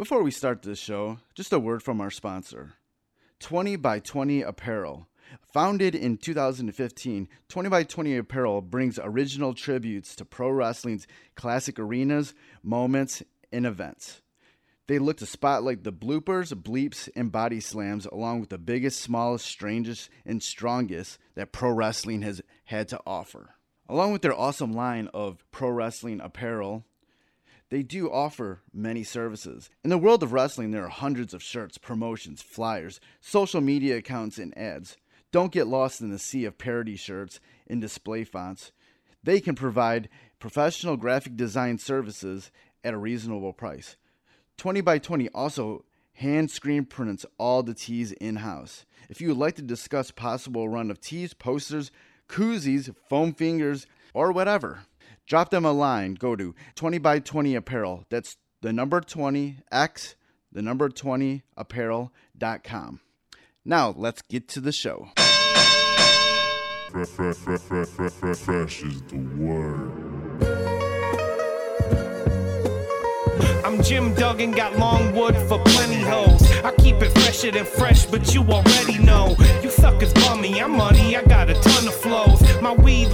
Before we start this show, just a word from our sponsor 20 by 20 Apparel. Founded in 2015, 20 by 20 Apparel brings original tributes to pro wrestling's classic arenas, moments, and events. They look to spotlight the bloopers, bleeps, and body slams, along with the biggest, smallest, strangest, and strongest that pro wrestling has had to offer. Along with their awesome line of pro wrestling apparel, they do offer many services. In the world of wrestling, there are hundreds of shirts, promotions, flyers, social media accounts, and ads. Don't get lost in the sea of parody shirts and display fonts. They can provide professional graphic design services at a reasonable price. 20 by 20 also hand screen prints all the tees in house. If you would like to discuss possible run of tees, posters, koozies, foam fingers, or whatever, drop them a line. Go to 20 by 20 apparel. That's the number 20 x the number 20 apparel.com. Now, let's get to the show. Fresh, fresh, fresh, fresh, is the word. I'm Jim Duggan, got long wood for plenty hoes. I keep it fresher than fresh, but you already know. You suckers bummy, I'm money, I got a ton of flows. My weed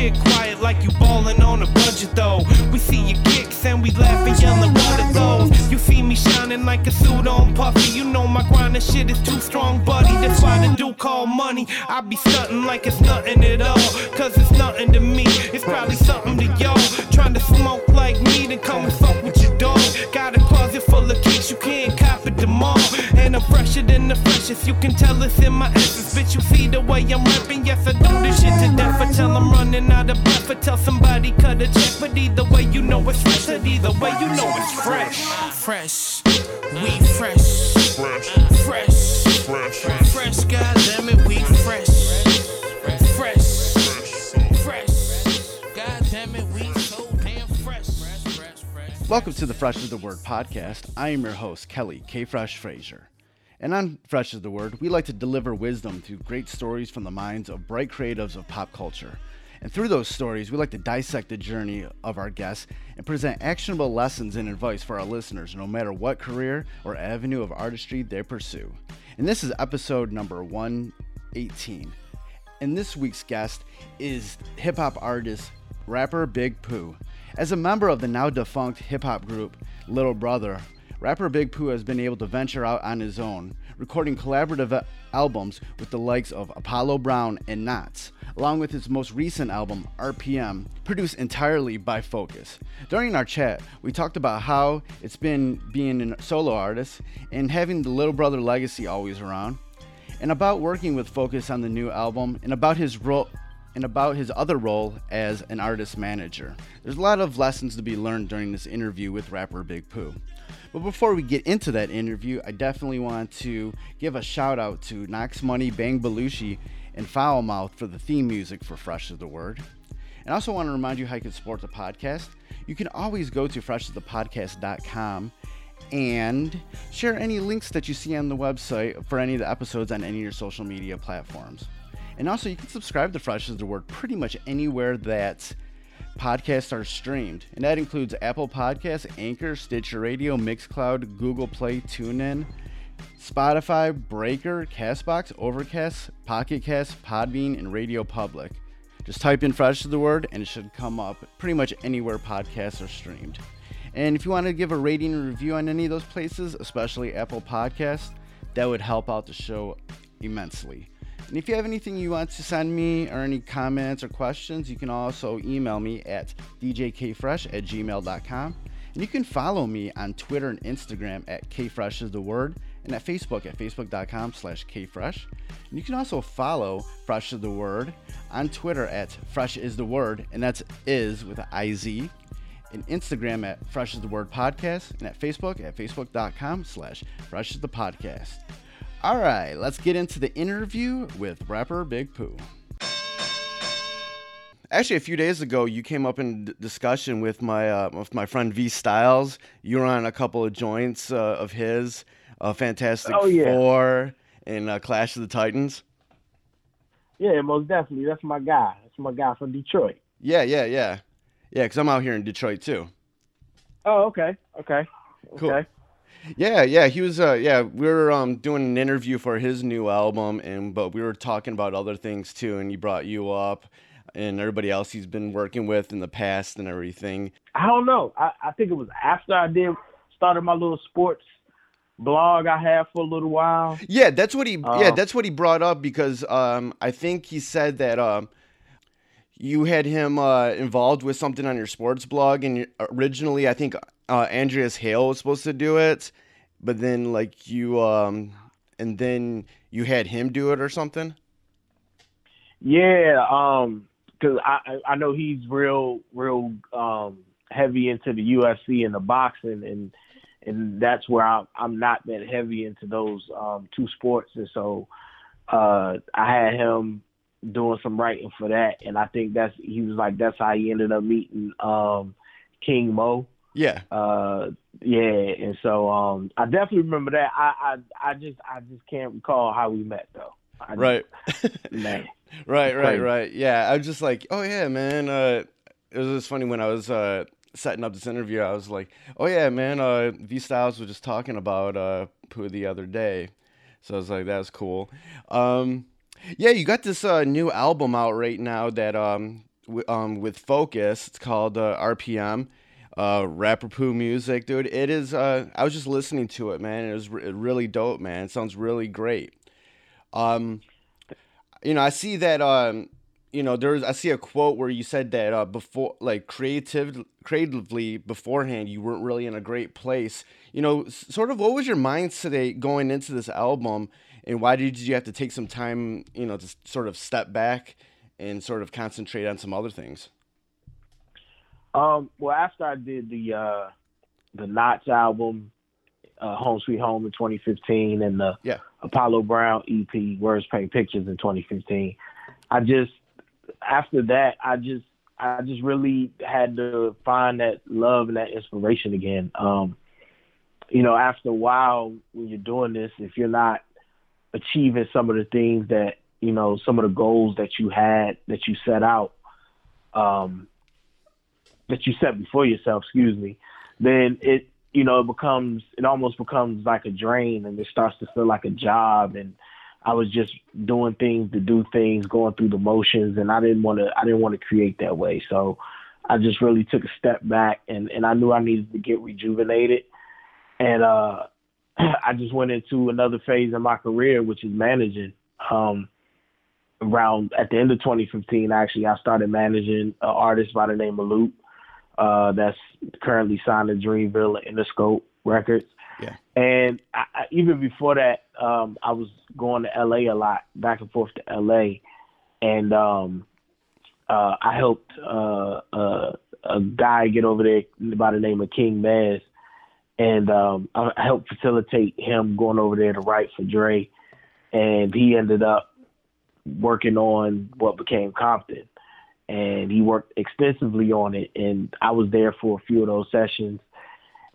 shit quiet like you ballin' on a budget though. We see your kicks and we laugh and yellin' what are those? You see me shining like a suit on puffy. You know my grindin' shit is too strong, buddy. That's why the dude call money. I be stuntin' like it's nothing at all. Cause it's nothing to me. It's probably something to y'all. Trying to smoke like me, then come and And I'm fresher than the freshest, you can tell it's in my essence. Bitch, you see the way I'm rapping, yes, I do this shit to death. I tell I'm running out of breath, I tell somebody cut a check. But either way, you know it's fresh, and either way, you know it's fresh. Fresh, we fresh, Fresh, fresh, fresh, fresh, goddammit, we fresh. Fresh, fresh, goddammit, we so damn fresh. Welcome to the Fresh is the Word podcast. I am your host, Kelly K. Fresh Frazier. And on Fresh is the Word, we like to deliver wisdom through great stories from the minds of bright creatives of pop culture. And through those stories, we like to dissect the journey of our guests and present actionable lessons and advice for our listeners, no matter what career or avenue of artistry they pursue. And this is episode number 118. And this week's guest is hip hop artist, rapper Big Pooh. As a member of the now defunct hip hop group Little Brother, rapper Big Pooh has been able to venture out on his own, recording collaborative albums with the likes of Apollo Brown and Nottz, along with his most recent album, RPM, produced entirely by Focus. During our chat, we talked about how it's been being a solo artist and having the Little Brother legacy always around and about working with Focus on the new album, and about his role and about his other role as an artist manager. There's a lot of lessons to be learned during this interview with rapper Big Pooh. But before we get into that interview, I definitely want to give a shout out to Knox Money, Bang Belushi, and Foul Mouth for the theme music for Fresh is the Word. And I also want to remind you how you can support the podcast. You can always go to freshasthepodcast.com and share any links that you see on the website for any of the episodes on any of your social media platforms. And also, you can subscribe to Fresh is the Word pretty much anywhere that podcasts are streamed. And that includes Apple Podcasts, Anchor, Stitcher Radio, Mixcloud, Google Play, TuneIn, Spotify, Breaker, Castbox, Overcast, Pocket Cast, Podbean, and Radio Public. Just type in Fresh is the Word and it should come up pretty much anywhere podcasts are streamed. And if you want to give a rating and review on any of those places, especially Apple Podcasts, that would help out the show immensely. And if you have anything you want to send me or any comments or questions, you can also email me at djkfresh at gmail.com. And you can follow me on Twitter and Instagram at kfresh is the word and at Facebook at facebook.com slash kfresh. And you can also follow Fresh is the Word on Twitter at Fresh is the Word, and that's is with an I-Z and Instagram at Fresh is the Word Podcast, and at Facebook at facebook.com slash Fresh is the Podcast. All right, let's get into the interview with rapper Big Pooh. Actually, a few days ago, you came up in d- discussion with my uh, with my friend V Styles. You were on a couple of joints uh, of his, uh, Fantastic Oh, yeah. Four and uh, Clash of the Titans. Yeah, most definitely. That's my guy. That's my guy from Detroit. Yeah, yeah, yeah, yeah. Because I'm out here in Detroit too. Oh, okay, okay, Cool. okay. Yeah, yeah, he was. Uh, yeah, we were um doing an interview for his new album, and but we were talking about other things too, and he brought you up, and everybody else he's been working with in the past and everything. I don't know. I, I think it was after I did started my little sports blog I had for a little while. Yeah, that's what he. yeah, Um, that's what he brought up because um I think he said that um you had him uh involved with something on your sports blog, and originally I think uh Andreas Hale was supposed to do it, but then like you um and then you had him do it or something. Yeah, um, because I I I know he's real real um heavy into the UFC and the boxing and and that's where I'm I'm not that heavy into those um two sports and so uh I had him doing some writing for that and I think that's he was like that's how he ended up meeting um King Mo. Yeah. Uh yeah, and so um I definitely remember that. I I I just I just can't recall how we met though. I, Right. Man. Right, right, right. Yeah, I was just like, oh yeah, man. Uh, it was just funny when I was uh, setting up this interview. I was like, oh yeah, man. Uh, V Styles was just talking about uh, Pooh the other day, so I was like, that's cool. Um, yeah, you got this uh, new album out right now that um, w- um, with Focus. It's called uh, RPM. Uh, rapper Pooh music, dude. It is. Uh, I was just listening to it, man. It was re- really dope, man. It sounds really great. Um, you know, I see that um, you know, there's I see a quote where you said that uh before like creative creatively beforehand you weren't really in a great place. You know, sort of what was your mindset going into this album and why did you have to take some time, you know, to sort of step back and sort of concentrate on some other things? Um, well, after I did the uh, the Nottz album, uh, Home Sweet Home in 2015, and the Yeah. Apollo Brown EP, Words Paint Pictures in 2015, I just after that, I just I just really had to find that love and that inspiration again. Um, you know, after a while, when you're doing this, if you're not achieving some of the things that you know, some of the goals that you had that you set out, um, that you set before yourself, excuse me, then it you know it becomes it almost becomes like a drain and it starts to feel like a job. And I was just doing things to do things, going through the motions and I didn't want to I didn't want to create that way. So I just really took a step back and and I knew I needed to get rejuvenated. And uh I just went into another phase in my career which is managing. Um around at the end of 2015 actually I started managing an artist by the name of Lute uh, that's currently signed to Dreamville and Interscope Records. Yeah. And I, I, even before that, um, I was going to LA a lot, back and forth to LA, and um, uh, I helped uh, uh, a guy get over there by the name of King Mez, and um, I I helped facilitate him going over there to write for Dre, and he ended up working on what became Compton and he worked extensively on it. And I was there for a few of those sessions,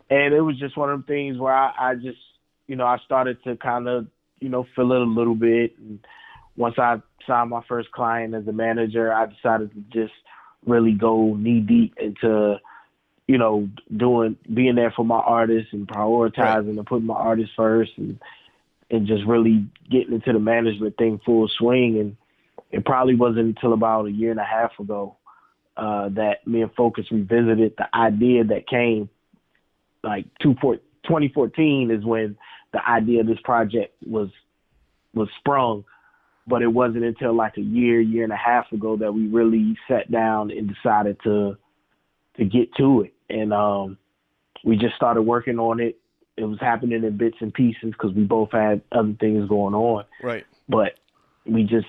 and it was just one of them things where I, I just, you know, I started to kind of, you know, feel it a little bit. And once I signed my first client as a manager, I decided to just really go knee deep into, you know, doing being there for my artists and prioritizing and putting my artists first and and just really getting into the management thing full swing and it probably wasn't until about a year and a half ago uh, that me and Focus revisited the idea that came like two four, 2014 is when the idea of this project was was sprung, but it wasn't until like a year, year and a half ago that we really sat down and decided to to get to it, and um, we just started working on it. It was happening in bits and pieces because we both had other things going on Right. but we just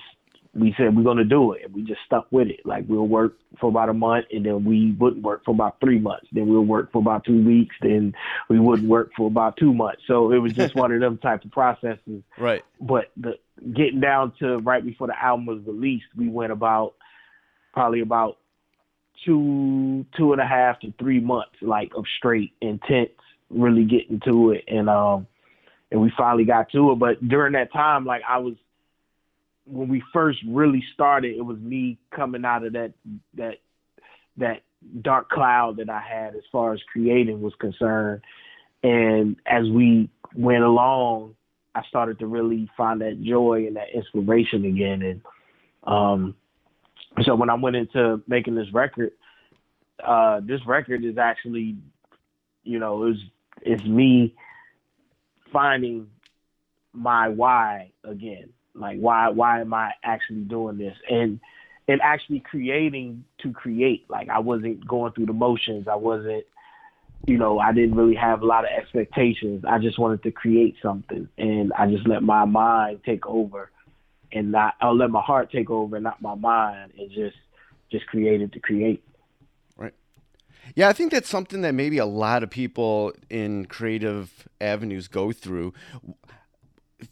we said we're gonna do it and we just stuck with it. Like we'll work for about a month and then we wouldn't work for about three months. Then we'll work for about two weeks then we wouldn't work for about two months. So it was just one of them type of processes. Right. but the getting down to right before the album was released we went about probably about two two and a half to three months like of straight intense really getting to it. And um and we finally got to it. But during that time like i was when we first really started it was me coming out of that that that dark cloud that I had as far as creating was concerned. And as we went along, I started to really find that joy and that inspiration again. And um, so when I went into making this record, uh, this record is actually, you know, it's it's me finding my why again. Like why why am I actually doing this? And and actually creating to create. Like I wasn't going through the motions. I wasn't you know, I didn't really have a lot of expectations. I just wanted to create something and I just let my mind take over and not I'll let my heart take over, not my mind, and just just created to create. Right. Yeah, I think that's something that maybe a lot of people in creative avenues go through.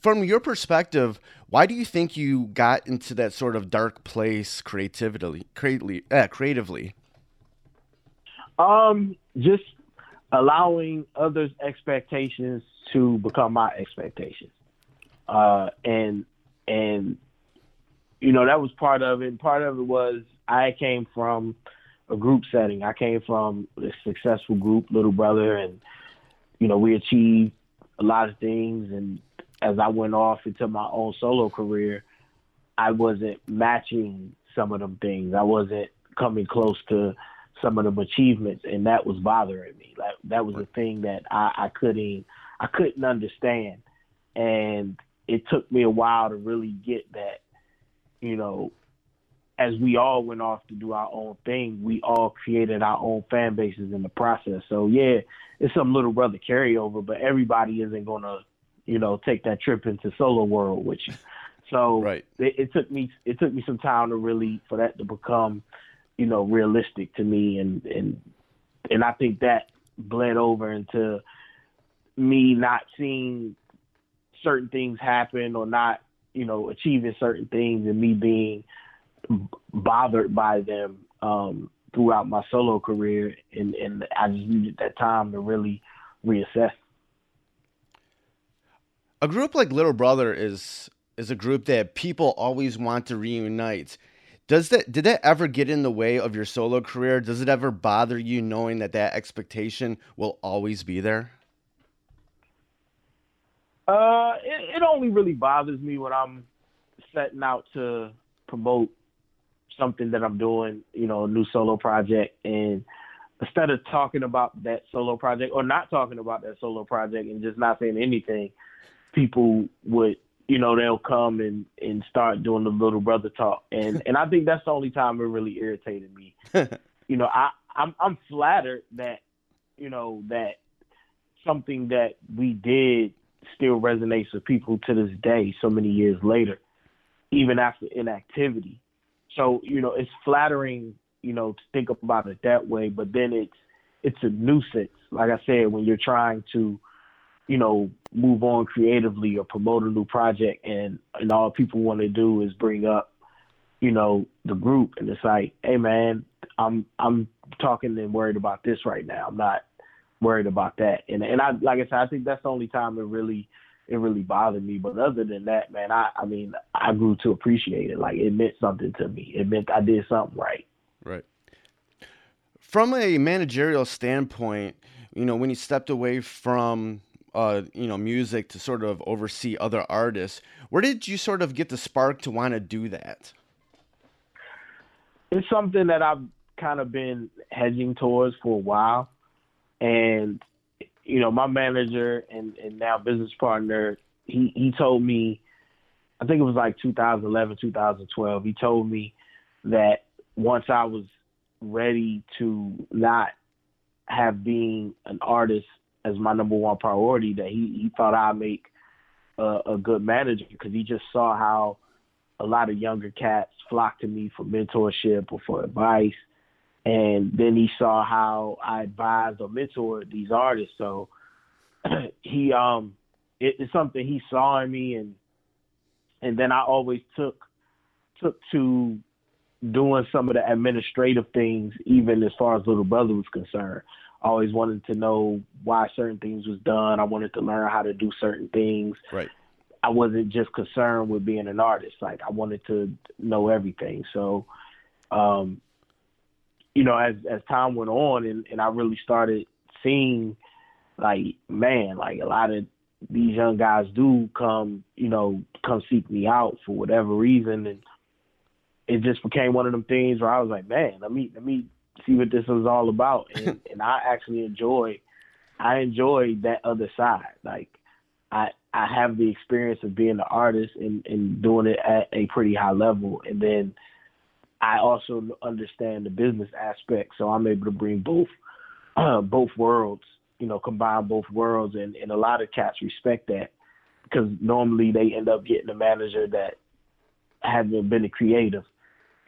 From your perspective, why do you think you got into that sort of dark place creatively, creatively, uh, creatively? Um, just allowing others' expectations to become my expectations, uh, and and you know that was part of it. And part of it was I came from a group setting. I came from a successful group, Little Brother, and you know we achieved a lot of things. And as I went off into my own solo career, I wasn't matching some of them things. I wasn't coming close to some of them achievements, and that was bothering me. Like that was the thing that I, I couldn't I couldn't understand, and it took me a while to really get that, you know, as we all went off to do our own thing, we all created our own fan bases in the process. So yeah, it's some little brother carryover, but everybody isn't gonna, you know, take that trip into solo world with you. So right. it, it took me it took me some time to really for that to become, you know, realistic to me and and and I think that bled over into me not seeing certain things happen or not, you know, achieving certain things and me being bothered by them um, throughout my solo career. And, and I just needed that time to really reassess. A group like Little Brother is is a group that people always want to reunite. Does that did that ever get in the way of your solo career? Does it ever bother you knowing that that expectation will always be there? Uh, it, it only really bothers me when I'm setting out to promote something that I'm doing, you know, a new solo project, and instead of talking about that solo project or not talking about that solo project and just not saying anything, people would, you know, they'll come and and start doing the little brother talk, and and I think that's the only time it really irritated me. you know, I I'm I'm flattered that, you know, that something that we did still resonates with people to this day, so many years later, even after inactivity. So you know, it's flattering, you know, to think about it that way. But then it's it's a nuisance, like I said, when you're trying to, you know, move on creatively or promote a new project, and and all people want to do is bring up, you know, the group, and it's like, hey man, I'm I'm talking and worried about this right now. I'm not worried about that. And and I like I said, I think that's the only time it really it really bothered me. But other than that, man, I I mean I grew to appreciate it. Like it meant something to me. It meant I did something right. Right. From a managerial standpoint, you know, when you stepped away from uh, you know, music to sort of oversee other artists, where did you sort of get the spark to want to do that? It's something that I've kind of been hedging towards for a while. And you know, my manager and, and now business partner, he, he told me, I think it was like 2011, 2012. He told me that once I was ready to not have being an artist as my number one priority, that he, he thought I'd make a, a good manager because he just saw how a lot of younger cats flock to me for mentorship or for advice and then he saw how I advised or mentored these artists. So he um it, it's something he saw in me and and then I always took took to doing some of the administrative things even as far as little brother was concerned. I always wanted to know why certain things was done. I wanted to learn how to do certain things. Right. I wasn't just concerned with being an artist. Like I wanted to know everything. So um you know, as as time went on, and and I really started seeing, like, man, like a lot of these young guys do come, you know, come seek me out for whatever reason, and it just became one of them things where I was like, man, let me let me see what this is all about, and and I actually enjoy, I enjoy that other side, like. I I have the experience of being an artist and, and doing it at a pretty high level, and then I also understand the business aspect, so I'm able to bring both uh, both worlds, you know, combine both worlds, and, and a lot of cats respect that because normally they end up getting a manager that hasn't been a creative,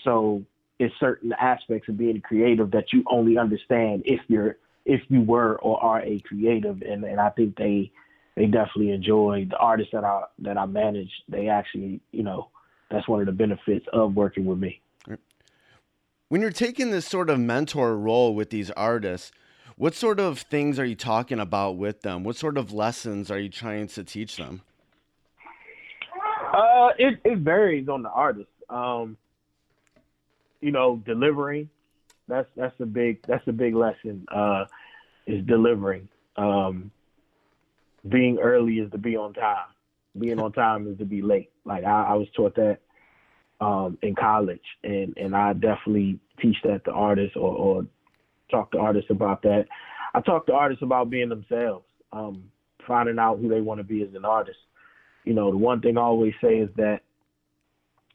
so it's certain aspects of being creative that you only understand if you're if you were or are a creative, and and I think they they definitely enjoy the artists that I that I manage. They actually, you know, that's one of the benefits of working with me. When you're taking this sort of mentor role with these artists, what sort of things are you talking about with them? What sort of lessons are you trying to teach them? Uh, it it varies on the artist. Um, you know, delivering. That's that's a big that's a big lesson. Uh, is delivering. Um, being early is to be on time. Being on time is to be late. Like I, I was taught that um, in college, and and I definitely teach that to artists or, or talk to artists about that. I talk to artists about being themselves, um, finding out who they want to be as an artist. You know, the one thing I always say is that,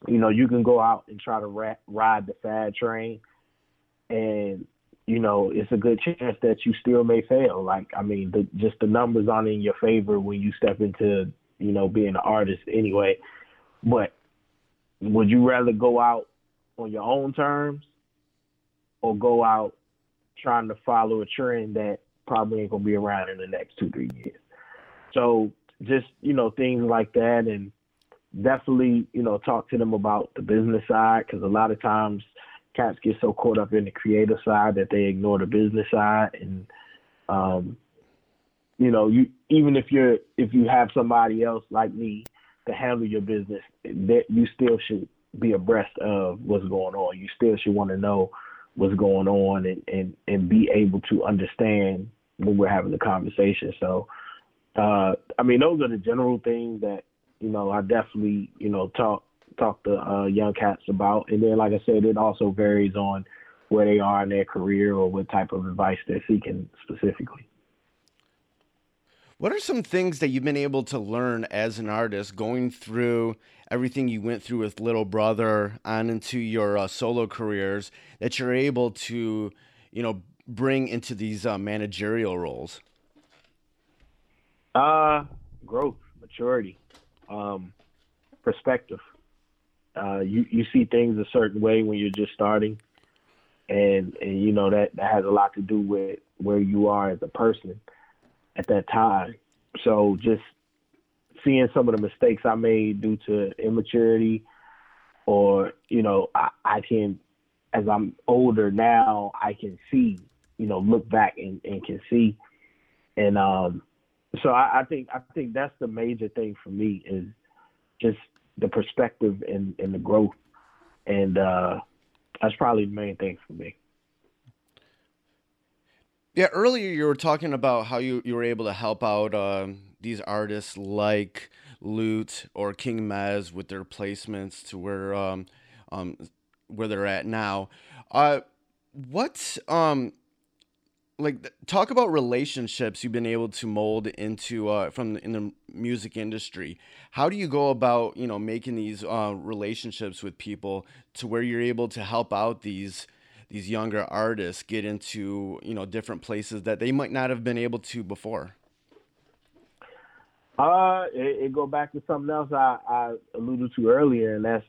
you know, you can go out and try to ra- ride the fad train, and you know, it's a good chance that you still may fail. Like, I mean, the, just the numbers aren't in your favor when you step into, you know, being an artist anyway. But would you rather go out on your own terms or go out trying to follow a trend that probably ain't gonna be around in the next two, three years? So just, you know, things like that and definitely, you know, talk to them about the business side because a lot of times – cats get so caught up in the creative side that they ignore the business side. And um you know you even if you're if you have somebody else like me to handle your business that you still should be abreast of what's going on. You still should want to know what's going on and and and be able to understand when we're having the conversation. So uh i mean those are the general things that you know i definitely you know talk talk to uh, young cats about. And then, like I said, it also varies on where they are in their career or what type of advice they're seeking specifically. What are some things that you've been able to learn as an artist going through everything you went through with Little Brother on into your uh, solo careers that you're able to, you know, bring into these uh, managerial roles? Uh, growth, maturity, um, perspective uh, you you see things a certain way when you're just starting, and and you know that that has a lot to do with where you are as a person at that time. So just seeing some of the mistakes I made due to immaturity, or you know I, I can as I'm older now I can see you know look back and, and can see, and um so I, I think I think that's the major thing for me is just the perspective and, and the growth. And uh, that's probably the main thing for me. Yeah, earlier you were talking about how you, you were able to help out um, these artists like Lute or King Mez with their placements to where um, um, where they're at now. Uh, what um, like talk about relationships you've been able to mold into uh, from the, in the music industry. How do you go about you know making these uh, relationships with people to where you're able to help out these these younger artists get into you know different places that they might not have been able to before? Uh it, it go back to something else I, I alluded to earlier and that's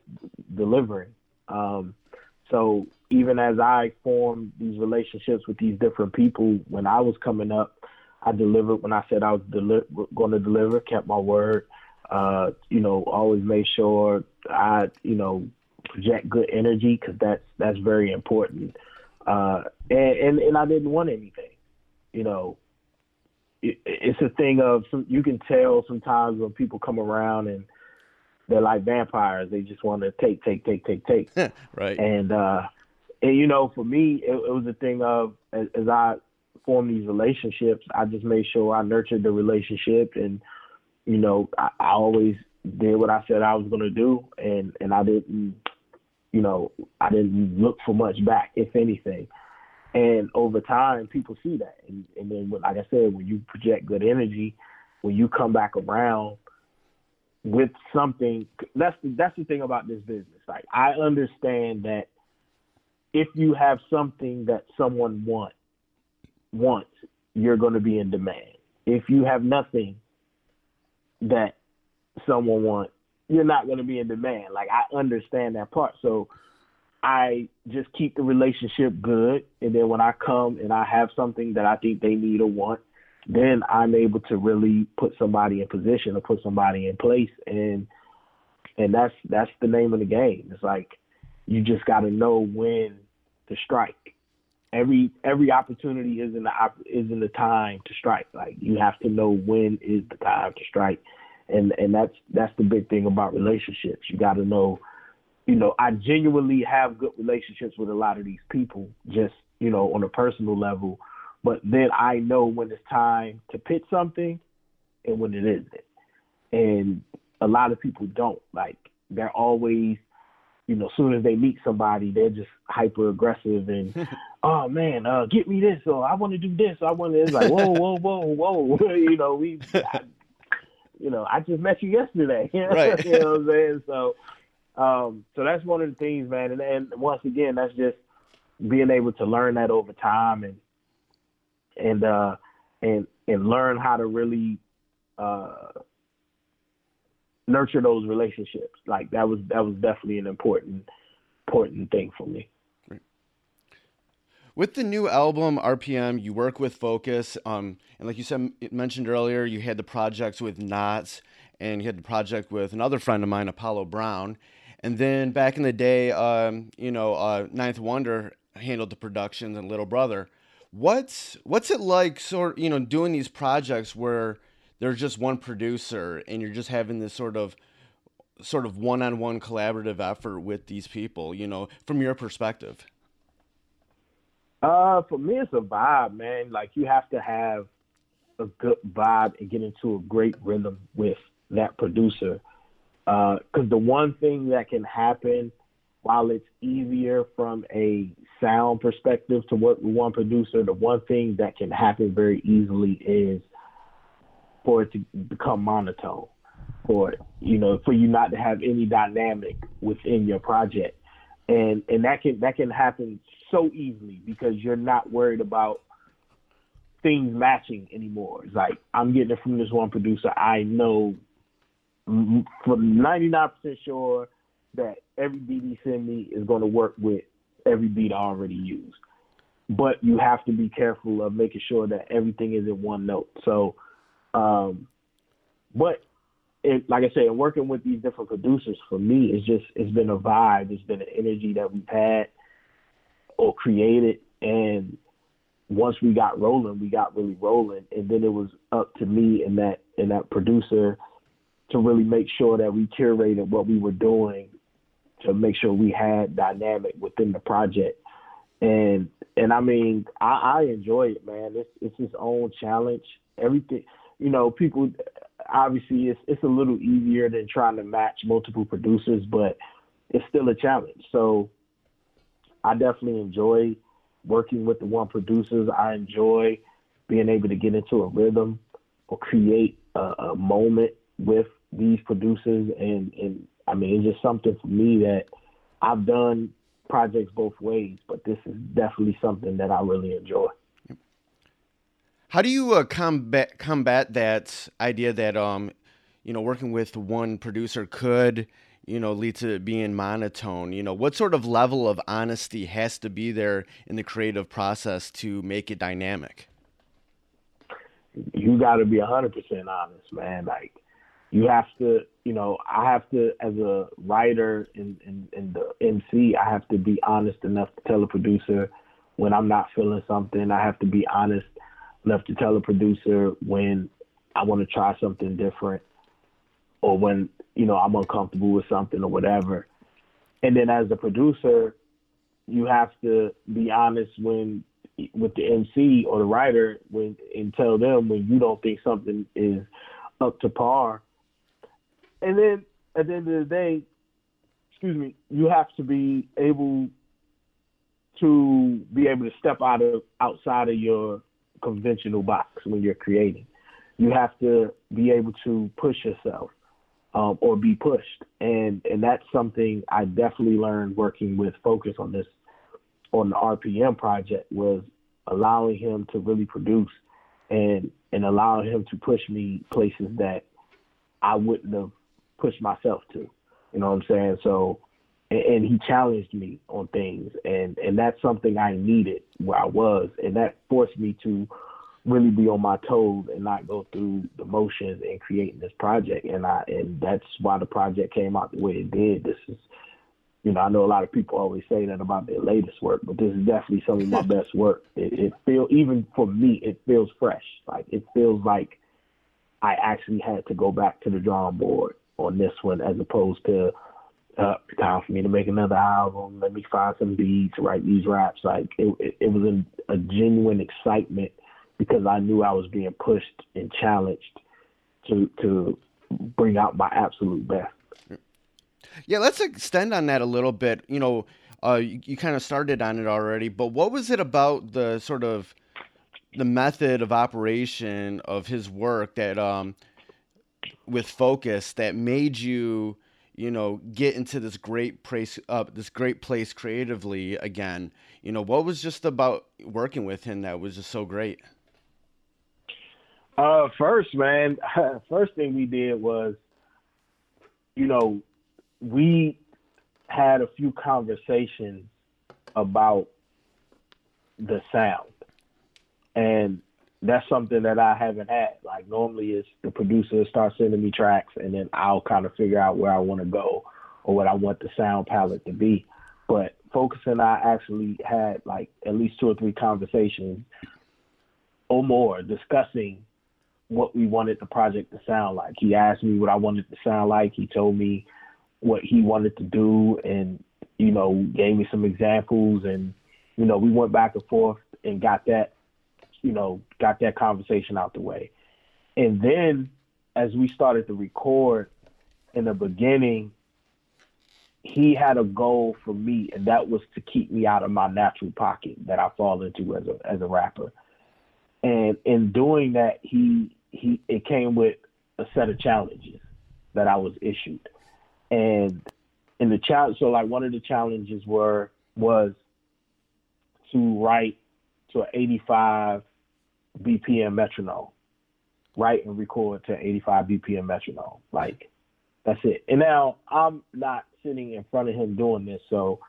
delivering. Um so even as I formed these relationships with these different people when I was coming up, I delivered when I said I was deli- going to deliver, kept my word. Uh, you know, always made sure I, you know, project good energy because that's that's very important. Uh, and, and and I didn't want anything. You know, it, it's a thing of some, you can tell sometimes when people come around and they're like vampires. They just want to take, take, take, take, take. right. And uh, and you know, for me, it, it was a thing of as, as I formed these relationships, I just made sure I nurtured the relationship, and you know, I, I always did what I said I was gonna do, and and I didn't, you know, I didn't look for much back, if anything. And over time, people see that, and, and then, like I said, when you project good energy, when you come back around with something, that's the, that's the thing about this business. Like I understand that if you have something that someone want wants, you're going to be in demand. If you have nothing that someone wants, you're not going to be in demand. Like I understand that part. So I just keep the relationship good, and then when I come and I have something that I think they need or want, then I'm able to really put somebody in position or put somebody in place, and and that's that's the name of the game. It's like you just got to know when to strike. Every every opportunity is in the is in the time to strike. Like you have to know when is the time to strike, and and that's that's the big thing about relationships. You got to know you know, I genuinely have good relationships with a lot of these people, just, you know, on a personal level. But then I know when it's time to pitch something and when it isn't. And a lot of people don't. Like, they're always, you know, as soon as they meet somebody, they're just hyper aggressive and, oh man, uh, get me this, or I want to do this, or I want to. It's like, whoa, whoa, whoa, whoa. you know, we, I, you know, I just met you yesterday. Right. you know what I'm saying? So, um, so that's one of the things, man. And, and once again, that's just being able to learn that over time and and uh, and and learn how to really uh, nurture those relationships. Like that was that was definitely an important important thing for me. With the new album RPM, you work with Focus, um, and like you said mentioned earlier, you had the projects with Nottz, and you had the project with another friend of mine, Apollo Brown. And then back in the day, um, you know, uh, Ninth Wonder handled the productions and Little Brother. What's what's it like, sort you know, doing these projects where there's just one producer and you're just having this sort of sort of one-on-one collaborative effort with these people, you know, from your perspective? Uh, for me, it's a vibe, man. Like you have to have a good vibe and get into a great rhythm with that producer because uh, the one thing that can happen while it's easier from a sound perspective to work with one producer, the one thing that can happen very easily is for it to become monotone, for you know, for you not to have any dynamic within your project, and and that can that can happen so easily because you're not worried about things matching anymore. It's like I'm getting it from this one producer. I know for 99% sure that every beat he send me is going to work with every beat I already used. But you have to be careful of making sure that everything is in one note. So, um, but it, like I said, working with these different producers for me, it's just it's been a vibe. It's been an energy that we've had or created, and once we got rolling, we got really rolling, and then it was up to me and that and that producer to really make sure that we curated what we were doing to make sure we had dynamic within the project. And and I mean, I, I enjoy it, man. It's it's its own challenge. Everything, you know, people obviously it's it's a little easier than trying to match multiple producers, but it's still a challenge. So I definitely enjoy working with the one producers. I enjoy being able to get into a rhythm or create a, a moment with these producers and and I mean it's just something for me that I've done projects both ways, but this is definitely something that I really enjoy. How do you uh, combat combat that idea that um you know working with one producer could you know lead to being monotone? You know what sort of level of honesty has to be there in the creative process to make it dynamic? You got to be 100% honest man. Like you have to, you know, I have to, as a writer and, and, and the MC, I have to be honest enough to tell a producer when I'm not feeling something. I have to be honest enough to tell a producer when I want to try something different or when, you know, I'm uncomfortable with something or whatever. And then as a producer, you have to be honest when with the MC or the writer when and tell them when you don't think something is up to par. And then at the end of the day, excuse me, you have to be able to be able to step out of outside of your conventional box when you're creating. You have to be able to push yourself um, or be pushed, and and that's something I definitely learned working with Focus on this on the RPM project was allowing him to really produce and and allowing him to push me places that I wouldn't have pushed myself to. You know what I'm saying? So and, and he challenged me on things and and that's something I needed where I was and that forced me to really be on my toes and not go through the motions in creating this project and I and that's why the project came out the way it did. This is you know, I know a lot of people always say that about their latest work, but this is definitely some of my best work. It, it feels, even for me, it feels fresh. Like it feels like I actually had to go back to the drawing board on this one, as opposed to uh, time for me to make another album. Let me find some beats, write these raps. Like it, it, it was a, a genuine excitement because I knew I was being pushed and challenged to to bring out my absolute best. Yeah, let's extend on that a little bit. You know, uh, you, you kind of started on it already, but what was it about the sort of the method of operation of his work that um, with focus that made you you know get into this great place uh, this great place creatively again you know what was just about working with him that was just so great uh first man first thing we did was you know we had a few conversations about the sound. And that's something that I haven't had. Like normally it's the producer starts sending me tracks and then I'll kind of figure out where I want to go or what I want the sound palette to be. But Focus and I actually had like at least two or three conversations or more discussing what we wanted the project to sound like. He asked me what I wanted to sound like. He told me what he wanted to do and you know gave me some examples and you know we went back and forth and got that you know got that conversation out the way. And then as we started to record in the beginning he had a goal for me and that was to keep me out of my natural pocket that I fall into as a as a rapper. And in doing that he he it came with a set of challenges that I was issued. And in the challenge, so like one of the challenges were was to write to an 85 BPM metronome, write and record to 85 BPM metronome. Like that's it. And now I'm not sitting in front of him doing this, so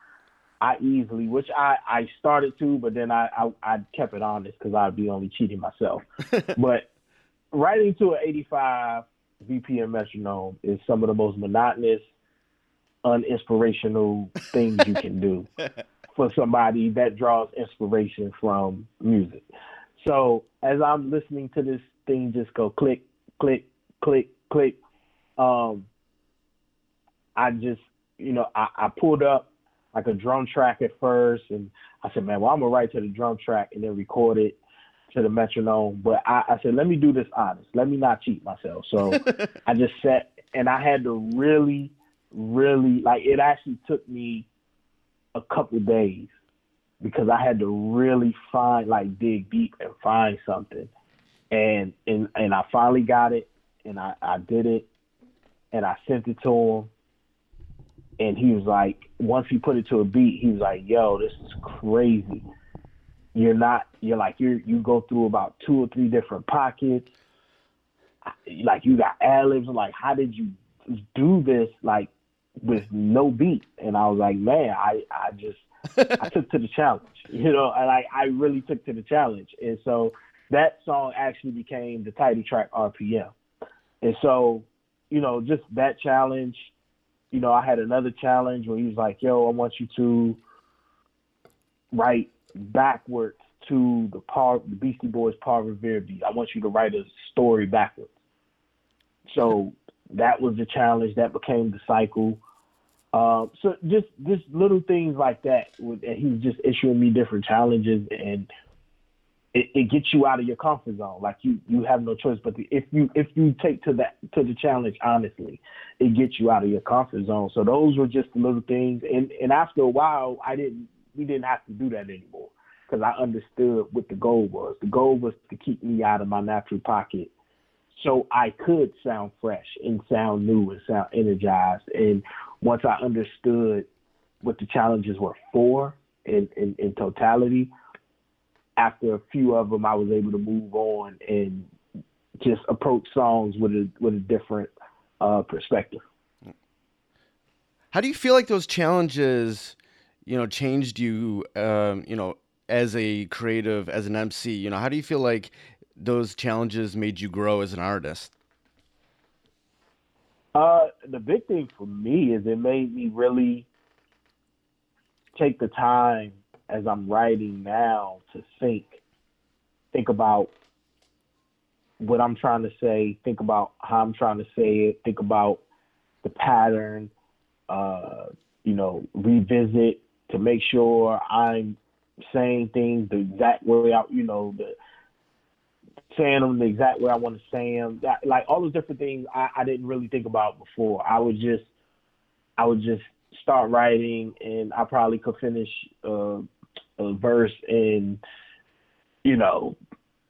I easily, which I I started to, but then I I, I kept it honest because I'd be only cheating myself. but writing to an 85 BPM metronome is some of the most monotonous uninspirational things you can do for somebody that draws inspiration from music. So as I'm listening to this thing just go click, click, click, click, um, I just, you know, I, I pulled up like a drum track at first and I said, man, well, I'm gonna write to the drum track and then record it to the metronome. But I, I said, let me do this honest. Let me not cheat myself. So I just sat and I had to really really like it actually took me a couple days because I had to really find like dig deep and find something. And and and I finally got it and I, I did it and I sent it to him and he was like once he put it to a beat, he was like, Yo, this is crazy. You're not you're like you you go through about two or three different pockets. Like you got ad libs. Like, how did you do this? Like, with no beat, and I was like, man, I I just I took to the challenge, you know, and I I really took to the challenge, and so that song actually became the title track RPM, and so you know just that challenge, you know, I had another challenge where he was like, yo, I want you to write backwards to the Paul, the Beastie Boys Paul Revere beat. I want you to write a story backwards. So that was the challenge. That became the cycle. Um, so just just little things like that. And he's just issuing me different challenges, and it, it gets you out of your comfort zone. Like you you have no choice. But the, if you if you take to that to the challenge honestly, it gets you out of your comfort zone. So those were just little things. And and after a while, I didn't we didn't have to do that anymore because I understood what the goal was. The goal was to keep me out of my natural pocket so I could sound fresh and sound new and sound energized. And once I understood what the challenges were for in, in, in totality, after a few of them, I was able to move on and just approach songs with a with a different uh, perspective. How do you feel like those challenges, you know, changed you, um, you know, as a creative, as an MC? You know, how do you feel like those challenges made you grow as an artist? Uh, the big thing for me is it made me really take the time as I'm writing now to think, think about what I'm trying to say, think about how I'm trying to say it, think about the pattern, uh, you know, revisit to make sure I'm saying things the exact way out, you know, the saying them the exact way I want to say them. That, like all those different things I, I didn't really think about before. I would just I would just start writing and I probably could finish uh, a verse in you know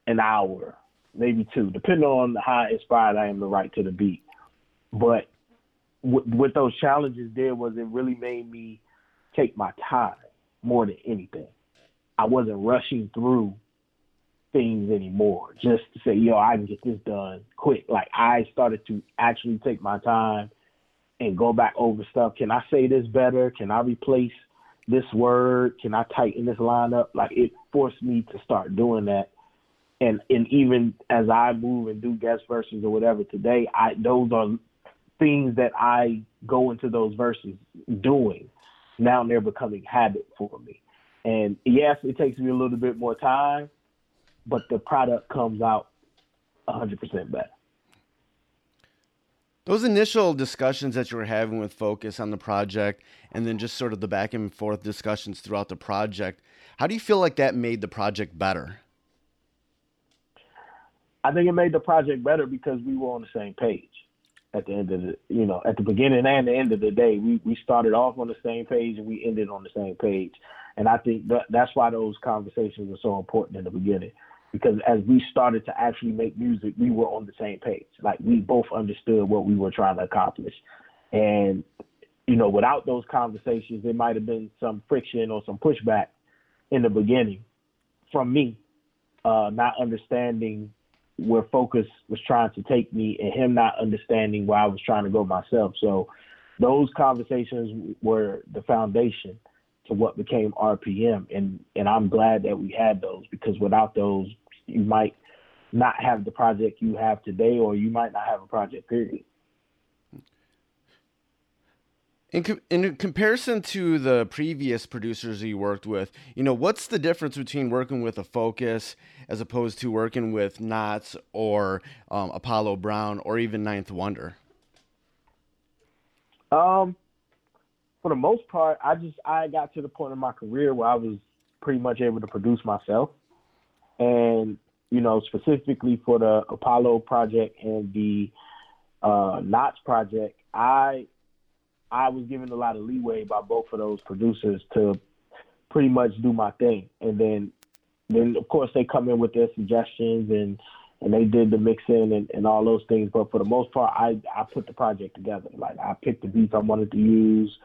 an hour, maybe two, depending on how inspired I am to write to the beat. But what, what those challenges did was it really made me take my time more than anything. I wasn't rushing through things anymore just to say, yo, I can get this done quick. Like I started to actually take my time and go back over stuff. Can I say this better? Can I replace this word? Can I tighten this line up? Like it forced me to start doing that. And and even as I move and do guest verses or whatever today, I those are things that I go into those verses doing. Now they're becoming habit for me. And yes, it takes me a little bit more time, but the product comes out 100% better. Those initial discussions that you were having with Focus on the project, and then just sort of the back and forth discussions throughout the project, how do you feel like that made the project better? I think it made the project better because we were on the same page at the end of the you know at the beginning and the end of the day we we started off on the same page and we ended on the same page and i think that that's why those conversations were so important in the beginning because as we started to actually make music we were on the same page. Like we both understood what we were trying to accomplish. And you know without those conversations there might have been some friction or some pushback in the beginning from me uh, not understanding where focus was trying to take me and him not understanding where I was trying to go myself. So those conversations were the foundation to what became RPM and and I'm glad that we had those because without those you might not have the project you have today or you might not have a project period. In, com- in comparison to the previous producers you worked with, you know, what's the difference between working with a Focus as opposed to working with Nottz or um, Apollo Brown or even Ninth Wonder? Um, for the most part, I just I got to the point in my career where I was pretty much able to produce myself, and you know, specifically for the Apollo project and the uh, Nottz project, I I was given a lot of leeway by both of those producers to pretty much do my thing. And then then of course they come in with their suggestions and and they did the mixing and, and all those things. But for the most part I I put the project together. Like I picked the beats I wanted to use.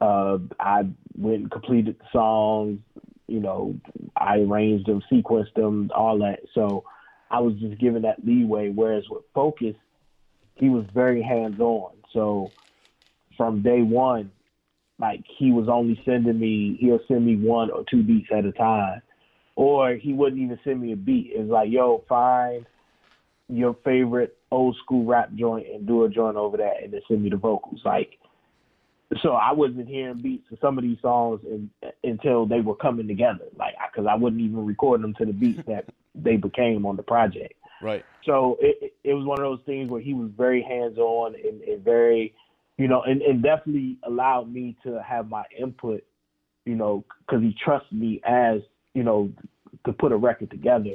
Uh, I went and completed the songs, you know, I arranged them, sequenced them, all that. So I was just given that leeway. Whereas with Focus, he was very hands on. So from day one, like he was only sending me, he'll send me one or two beats at a time, or he wouldn't even send me a beat. It's like, yo, find your favorite old school rap joint and do a joint over that, and then send me the vocals. Like, so I wasn't hearing beats of some of these songs in, until they were coming together. Like, because I wasn't even recording them to the beats that they became on the project. Right. So it, it was one of those things where he was very hands on and, and very you know, and, and definitely allowed me to have my input, you know, because he trusts me as, you know, to put a record together.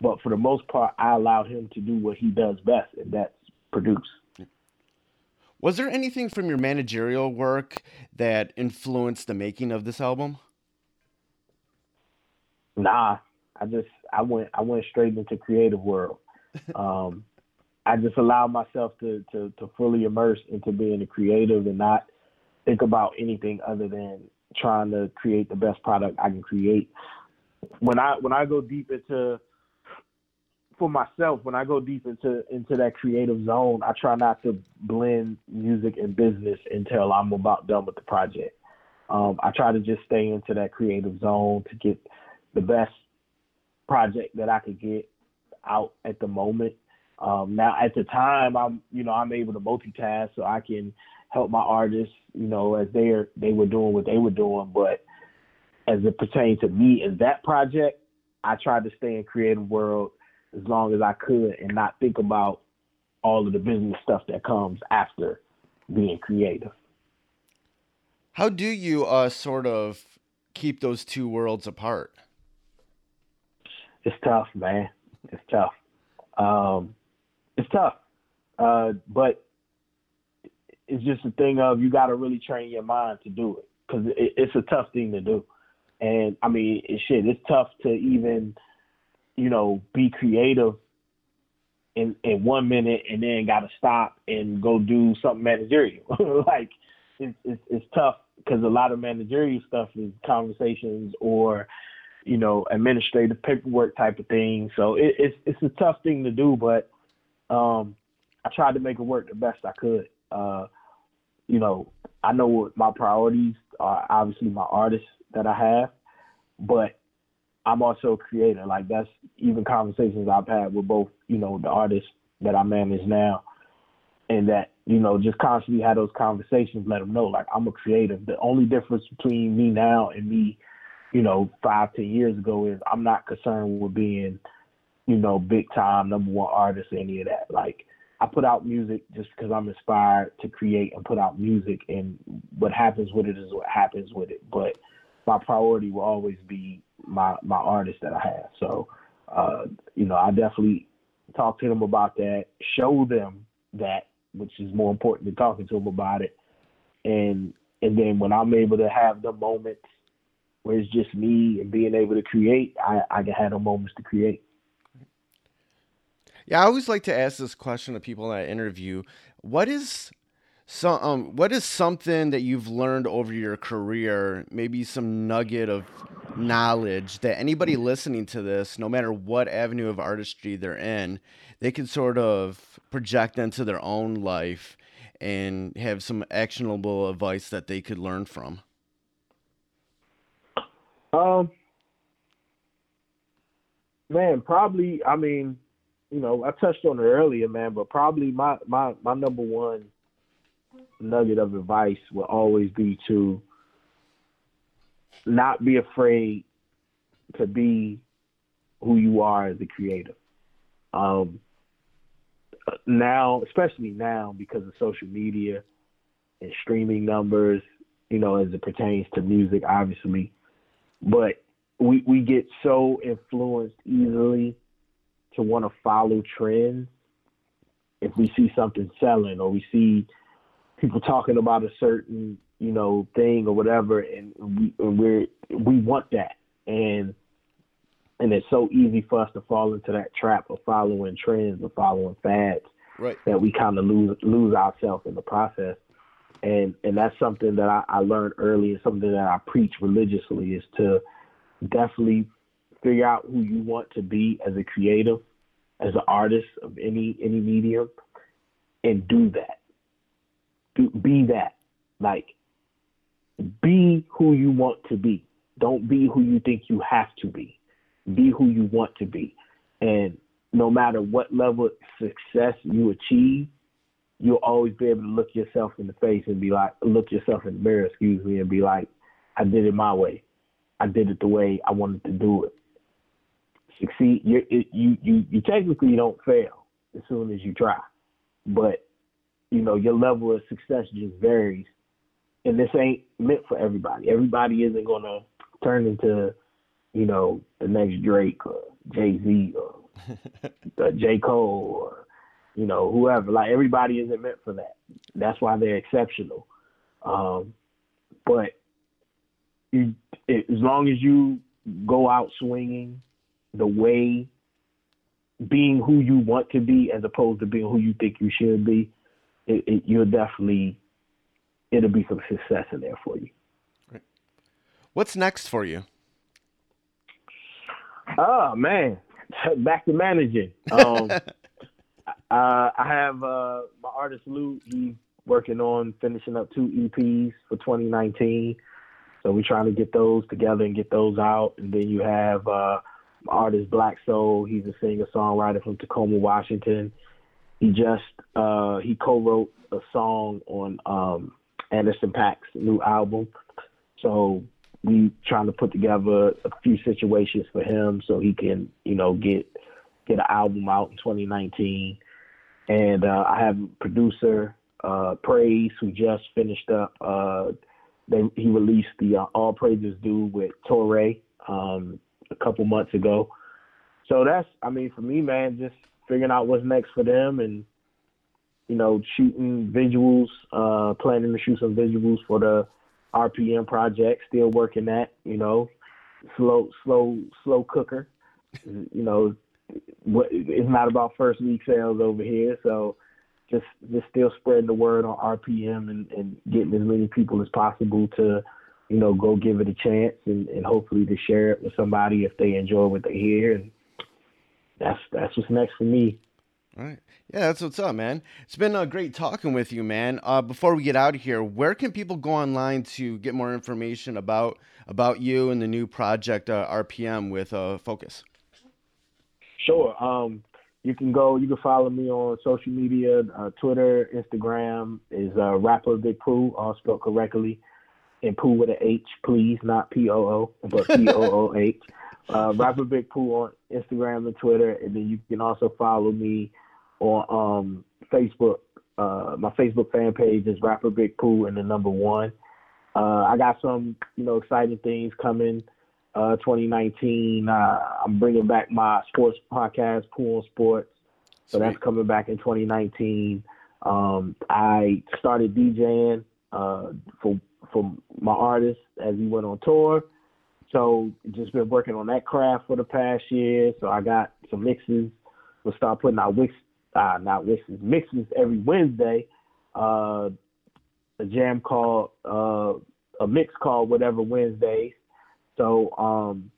But for the most part, I allowed him to do what he does best, and that's produce. Was there anything from your managerial work that influenced the making of this album? Nah, I just I went I went straight into creative world. Um, I just allowed myself to, to to fully immerse into being a creative and not think about anything other than trying to create the best product I can create. When I when I go deep into for myself, when I go deep into into that creative zone, I try not to blend music and business until I'm about done with the project. Um, I try to just stay into that creative zone to get the best project that I could get out at the moment. Um, now, at the time, I'm you know I'm able to multitask, so I can help my artists, you know, as they are they were doing what they were doing. But as it pertains to me and that project, I tried to stay in creative world as long as I could and not think about all of the business stuff that comes after being creative. How do you uh, sort of keep those two worlds apart? It's tough, man. It's tough. Um, it's tough, uh, but it's just a thing of you got to really train your mind to do it because it, it's a tough thing to do. And I mean, it, shit, it's tough to even you know, be creative in in one minute and then got to stop and go do something managerial. like it's, it's it's tough because a lot of managerial stuff is conversations or you know administrative paperwork type of thing. So it, it's it's a tough thing to do, but um, I tried to make it work the best I could. Uh, you know, I know what my priorities are. Obviously, my artists that I have, but I'm also a creator. Like that's even conversations I've had with both, you know, the artists that I manage now, and that you know just constantly had those conversations. Let them know like I'm a creator. The only difference between me now and me, you know, five ten years ago is I'm not concerned with being, you know, big time number one artist any of that. Like I put out music just because I'm inspired to create and put out music, and what happens with it is what happens with it. But my priority will always be my my artists that I have. So, uh, you know, I definitely talk to them about that, show them that, which is more important than talking to them about it. And and then when I'm able to have the moments where it's just me and being able to create, I, I can have the moments to create. Yeah, I always like to ask this question to people that I interview. What is so, um, what is something that you've learned over your career, maybe some nugget of knowledge that anybody listening to this, no matter what avenue of artistry they're in, they can sort of project into their own life and have some actionable advice that they could learn from? Um, man, probably. I mean, you know, I touched on it earlier, man, but probably my my my number one nugget of advice will always be to not be afraid to be who you are as a creator. Um, now, especially now, because of social media and streaming numbers, you know, as it pertains to music, obviously, but we we get so influenced easily to want to follow trends. If we see something selling or we see people talking about a certain you know thing or whatever, and we we're we want that, and and it's so easy for us to fall into that trap of following trends or following fads right. that we kind of lose lose ourselves in the process. And and that's something that I, I learned early and something that I preach religiously is to definitely figure out who you want to be as a creative, as an artist of any any medium, and do that be that. Like, be who you want to be. Don't be who you think you have to be. Be who you want to be. And no matter what level of success you achieve, you'll always be able to look yourself in the face and be like, look yourself in the mirror, excuse me, and be like, I did it my way. I did it the way I wanted to do it. Succeed. You you you you technically don't fail as soon as you try, but you know, your level of success just varies. And this ain't meant for everybody. Everybody isn't gonna turn into, you know, the next Drake or Jay Z or the J. Cole or, you know, whoever. Like everybody isn't meant for that. That's why they're exceptional. Um, but you, it, as long as you go out swinging the way being who you want to be as opposed to being who you think you should be, it, it, you'll definitely it'll be some success in there for you. Right. What's next for you? Oh man, back to managing. Um, uh, I have uh, my artist Lute. He's working on finishing up two EPs for 2019. So we're trying to get those together and get those out. And then you have uh, artist Blakk Soul. He's a singer songwriter from Tacoma, Washington. He just uh, he co-wrote a song on um, Anderson .Paak's new album. So we trying to put together a few situations for him so he can you know get get an album out in 2019. And uh, I have producer uh, Praise who just finished up. Uh, they, he released the uh, All Praises Due with Torre um, a couple months ago. So that's, I mean, for me, man, just figuring out what's next for them and, you know, shooting visuals, uh, planning to shoot some visuals for the RPM project. Still working that, you know, slow, slow, slow cooker. you know, it's not about first week sales over here. So just just still spreading the word on RPM and, and getting as many people as possible to, you know, go give it a chance and, and hopefully to share it with somebody if they enjoy what they hear. And that's that's what's next for me. All right. Yeah, that's what's up, man. It's been uh, great talking with you, man. Uh, before we get out of here, where can people go online to get more information about about you and the new project uh, RPM with uh, Focus? Sure. Um, you can go. You can follow me on social media, uh, Twitter, Instagram is uh, rapper Big Pooh, all spelled correctly, and Pooh with an H, please, not P O O, but P O O H. Uh, rapper Big Pooh on Instagram and Twitter, and then you can also follow me on um, Facebook. Uh, my Facebook fan page is rapper Big Pooh and the number one. Uh, I got some, you know, exciting things coming uh, 2019. Uh, I'm bringing back my sports podcast, Pooh on Sports. So Sweet. that's coming back in 2019. Um, I started DJing uh, for for my artist as he went on tour. So just been working on that craft for the past year. So I got some mixes. We'll start putting out mix, uh, not mixes, mixes every Wednesday. Uh, a jam called uh, a mix called whatever Wednesdays. So um,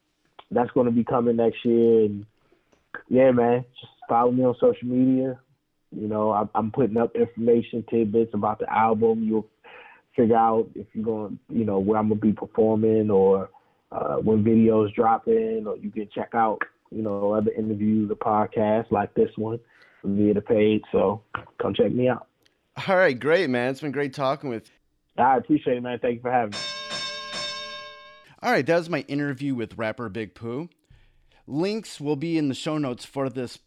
that's going to be coming next year. And yeah, man, just follow me on social media. You know, I, I'm putting up information, tidbits about the album. You'll figure out if you're going, you know, where I'm gonna be performing or uh, when videos drop in, or you can check out, you know, other interviews or podcasts like this one via the page. So come check me out. All right, great, man. It's been great talking with you. I appreciate it, man. Thank you for having me. All right, that was my interview with rapper Big Pooh. Links will be in the show notes for this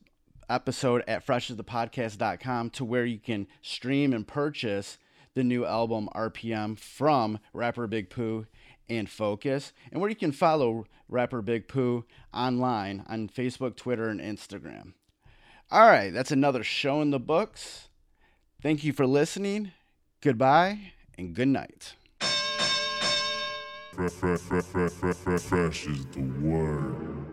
episode at freshasthepodcast.com to where you can stream and purchase the new album RPM from rapper Big Pooh and Focus, and where you can follow rapper Big Pooh online on Facebook, Twitter, and Instagram. All right, that's another show in the books. Thank you for listening. Goodbye and good night. Fresh is the word.